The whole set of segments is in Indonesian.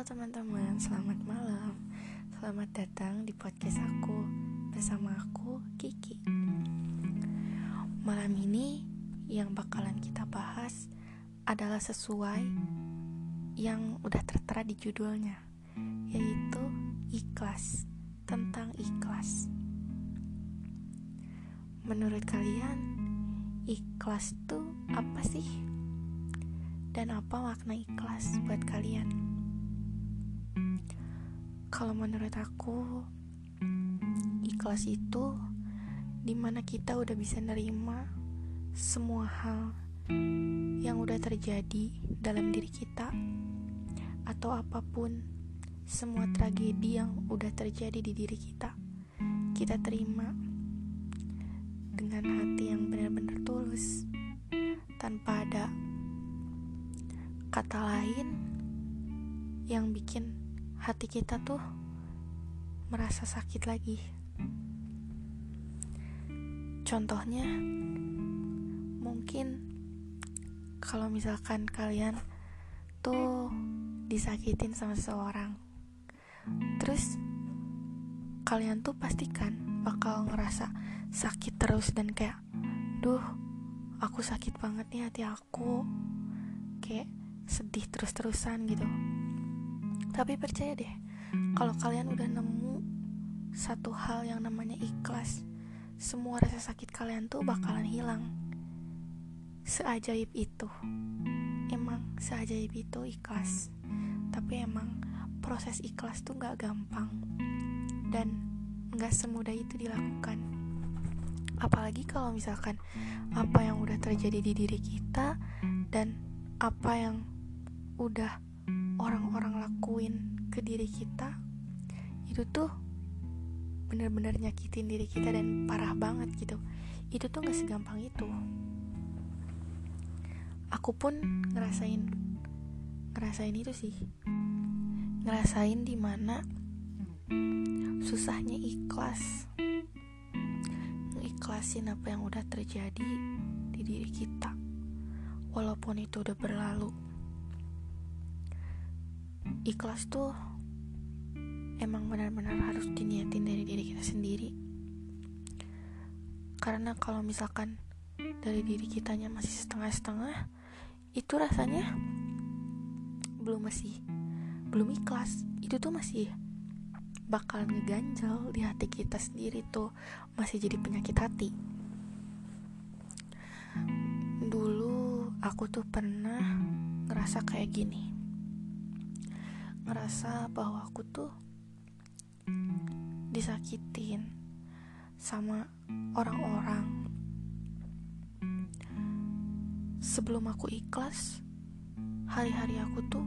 Halo teman-teman, selamat malam. Selamat datang di podcast aku bersama aku Kiki. Malam ini yang bakalan kita bahas adalah sesuai yang udah tertera di judulnya, yaitu ikhlas, tentang ikhlas. Menurut kalian, ikhlas tuh apa sih? Dan apa makna ikhlas buat kalian? Kalau menurut aku, ikhlas itu di mana kita udah bisa nerima semua hal yang udah terjadi dalam diri kita atau apa pun semua tragedi yang udah terjadi di diri kita kita terima dengan hati yang benar-benar tulus tanpa ada kata lain yang bikin hati kita tuh merasa sakit lagi. Contohnya, mungkin kalau misalkan kalian tuh disakitin sama seseorang, terus kalian tuh pastikan bakal ngerasa sakit terus dan kayak, duh, aku sakit banget nih hati aku, kayak sedih terus-terusan gitu. Tapi percaya deh, kalau kalian udah nemu satu hal yang namanya ikhlas, semua rasa sakit kalian tuh bakalan hilang. Seajaib itu. Emang seajaib itu ikhlas. Tapi emang proses ikhlas tuh gak gampang. Dan gak semudah itu dilakukan. Apalagi kalau misalkan apa yang udah terjadi di diri kita dan apa yang udah orang-orang lakuin ke diri kita itu tuh bener-bener nyakitin diri kita dan parah banget gitu. Itu tuh gak segampang itu. Aku pun ngerasain ngerasain itu sih. Ngerasain di mana susahnya ikhlas. Ngikhlasin apa yang udah terjadi di diri kita. Walaupun itu udah berlalu ikhlas tuh emang benar-benar harus diniatin dari diri kita sendiri. Karena kalau misalkan dari diri kitanya masih setengah-setengah itu rasanya belum masih belum ikhlas. Itu tuh masih bakal ngeganjal di hati kita sendiri tuh masih jadi penyakit hati. Dulu aku tuh pernah ngerasa kayak gini ngerasa bahwa aku tuh disakitin sama orang-orang. Sebelum aku ikhlas hari-hari aku tuh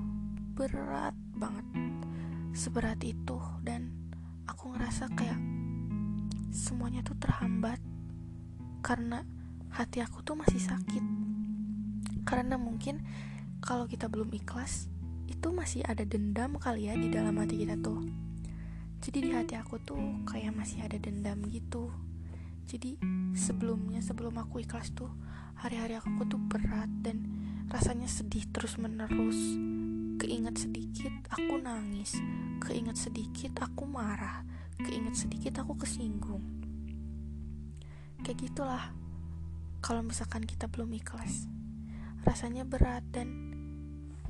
berat banget. Seberat itu dan aku ngerasa kayak semuanya tuh terhambat karena hati aku tuh masih sakit. Karena mungkin kalau kita belum ikhlas itu masih ada dendam kali ya di dalam hati kita tuh. Jadi di hati aku tuh kayak masih ada dendam gitu. Jadi sebelumnya sebelum aku ikhlas tuh hari-hari aku tuh berat dan rasanya sedih terus menerus keinget sedikit aku nangis keinget sedikit aku marah keinget sedikit aku kesinggung. Kayak gitulah kalau misalkan kita belum ikhlas. Rasanya berat dan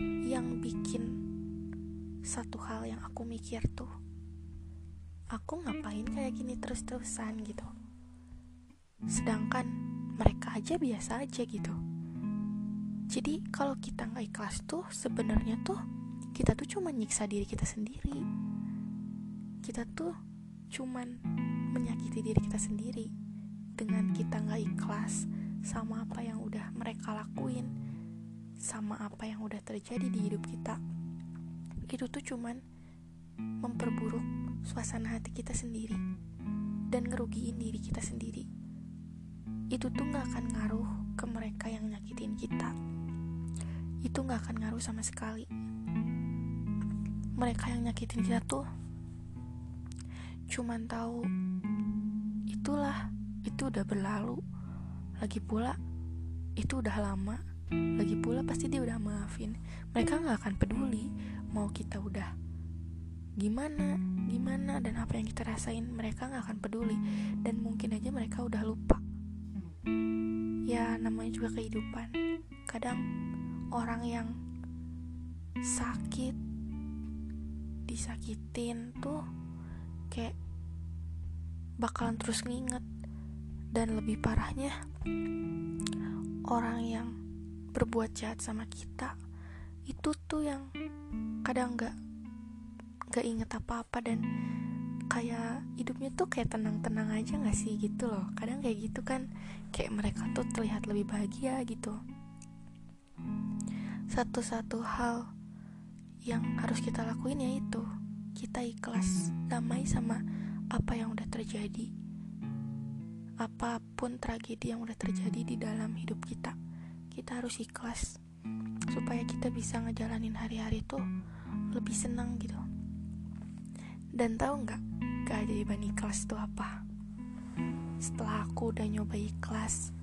yang bikin satu hal yang aku mikir tuh aku ngapain kayak gini terus-terusan gitu? Sedangkan mereka aja biasa aja gitu. Jadi kalau kita nggak ikhlas tuh sebenarnya tuh kita tuh cuma nyiksa diri kita sendiri. Kita tuh cuman menyakiti diri kita sendiri. Dengan kita nggak ikhlas sama apa yang udah mereka lakuin sama apa yang udah terjadi di hidup kita. Itu tuh cuman memperburuk suasana hati kita sendiri dan ngerugiin diri kita sendiri. Itu tuh gak akan ngaruh ke mereka yang nyakitin kita. Itu gak akan ngaruh sama sekali. Mereka yang nyakitin kita tuh cuman tahu itulah itu udah berlalu. Lagi pula itu udah lama lagi pula pasti dia udah maafin. Mereka nggak akan peduli mau kita udah gimana gimana dan apa yang kita rasain. Mereka nggak akan peduli. Dan mungkin aja mereka udah lupa. Ya namanya juga kehidupan. Kadang orang yang sakit disakitin tuh kayak bakalan terus nginget. Dan lebih parahnya orang yang berbuat jahat sama kita itu tuh yang kadang nggak nggak inget apa-apa dan kayak hidupnya tuh kayak tenang-tenang aja nggak sih gitu loh. Kadang kayak gitu kan kayak mereka tuh terlihat lebih bahagia gitu. Satu-satu hal yang harus kita lakuin yaitu kita ikhlas damai sama apa yang udah terjadi. Apa pun tragedi yang udah terjadi di dalam hidup kita kita harus ikhlas supaya kita bisa ngejalanin hari-hari tuh lebih senang gitu. Dan tahu nggak keajaiban ikhlas itu apa? Setelah aku udah nyoba ikhlas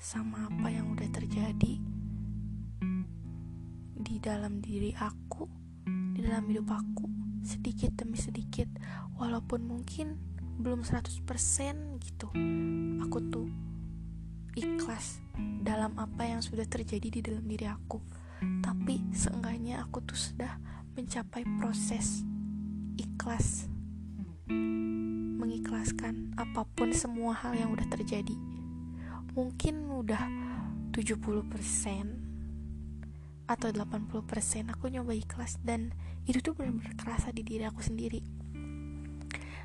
sama apa yang udah terjadi di dalam diri aku di dalam hidup aku sedikit demi sedikit walaupun mungkin belum 100% gitu aku tuh ikhlas dalam apa yang sudah terjadi di dalam diri aku. Tapi seenggaknya aku tuh sudah mencapai proses ikhlas mengikhlaskan apa pun semua hal yang udah terjadi. Mungkin udah 70% atau 80% aku nyoba ikhlas dan itu tuh benar-benar terasa di diri aku sendiri.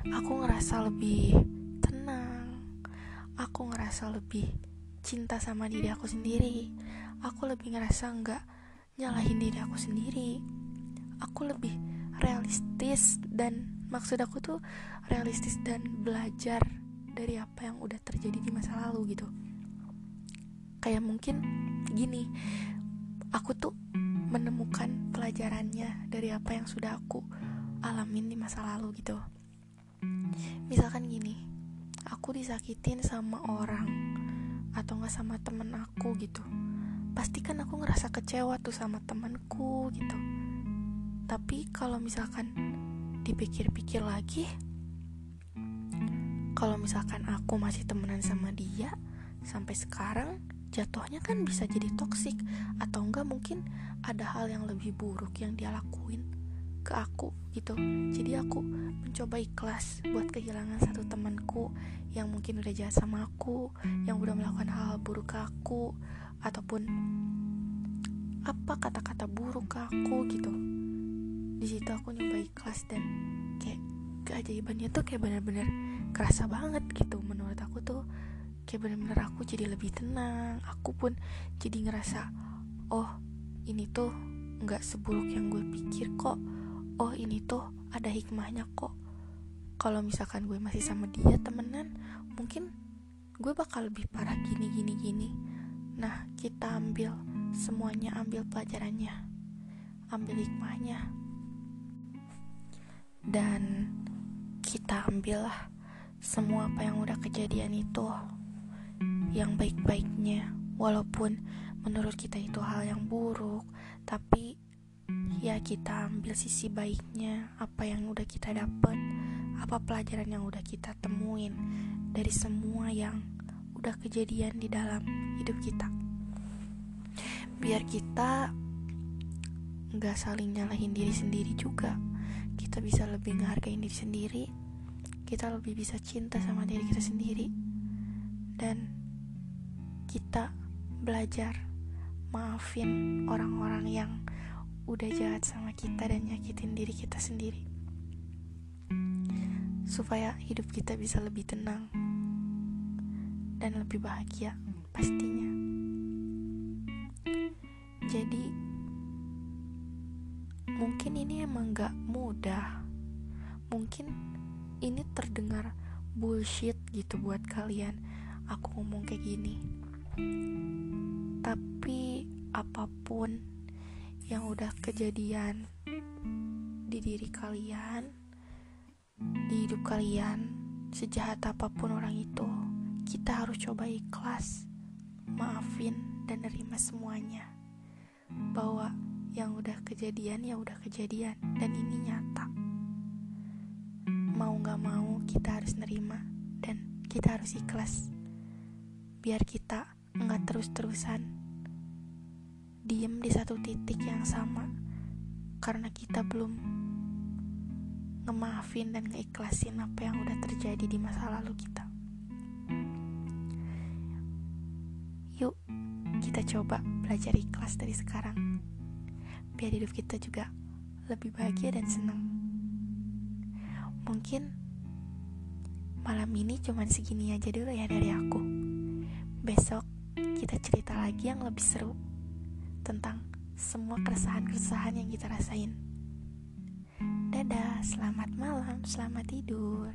Aku ngerasa lebih tenang. Aku ngerasa lebih cinta sama diri aku sendiri. Aku lebih ngerasa nggak nyalahin diri aku sendiri. Aku lebih realistis dan maksud aku tuh realistis dan belajar dari apa yang udah terjadi di masa lalu gitu. Kayak mungkin gini aku tuh menemukan pelajarannya dari apa yang sudah aku alamin di masa lalu gitu. Misalkan gini aku disakitin sama orang atau nggak sama temen aku gitu. Pasti kan aku ngerasa kecewa tuh sama temenku gitu. Tapi kalau misalkan dipikir-pikir lagi kalau misalkan aku masih temenan sama dia sampai sekarang jatuhnya kan bisa jadi toksik atau enggak mungkin ada hal yang lebih buruk yang dia lakuin ke aku gitu. Jadi aku mencoba ikhlas buat kehilangan satu temanku yang mungkin udah jahat sama aku yang udah melakukan hal, -hal buruk ke aku ataupun apa kata-kata buruk ke aku gitu. Di situ aku nyoba ikhlas dan kayak keajaibannya tuh kayak bener-bener kerasa banget gitu. Menurut aku tuh kayak bener-bener aku jadi lebih tenang aku pun jadi ngerasa oh ini tuh nggak seburuk yang gue pikir kok oh ini tuh ada hikmahnya kok. Kalau misalkan gue masih sama dia temenan mungkin gue bakal lebih parah gini gini gini. Nah kita ambil semuanya ambil pelajarannya. Ambil hikmahnya. Dan kita ambillah semua apa yang udah kejadian itu yang baik-baiknya. Walaupun menurut kita itu hal yang buruk tapi ya kita ambil sisi baiknya apa yang udah kita dapat apa pelajaran yang udah kita temuin dari semua yang udah kejadian di dalam hidup kita. Biar kita nggak saling nyalahin diri sendiri juga. Kita bisa lebih ngehargain diri sendiri kita lebih bisa cinta sama diri kita sendiri dan kita belajar maafin orang-orang yang udah jahat sama kita dan nyakitin diri kita sendiri. Supaya hidup kita bisa lebih tenang dan lebih bahagia pastinya. Jadi mungkin ini emang gak mudah. Mungkin ini terdengar bullshit gitu buat kalian. Aku ngomong kayak gini. Tapi apa pun yang udah kejadian di diri kalian, di hidup kalian, sejahat apa pun orang itu, kita harus coba ikhlas, maafin, dan nerima semuanya. Bahwa yang udah kejadian ya udah kejadian dan ini nyata. Mau gak mau kita harus nerima dan kita harus ikhlas. Biar kita nggak terus-terusan diem di satu titik yang sama karena kita belum ngemaafin dan ngeikhlasin apa yang udah terjadi di masa lalu kita. Yuk, kita coba belajar ikhlas dari sekarang. Biar hidup kita juga lebih bahagia dan senang. Mungkin malam ini cuman segini aja dulu ya dari aku. Besok kita cerita lagi yang lebih seru tentang semua keresahan-keresahan yang kita rasain. Dadah, selamat malam, selamat tidur.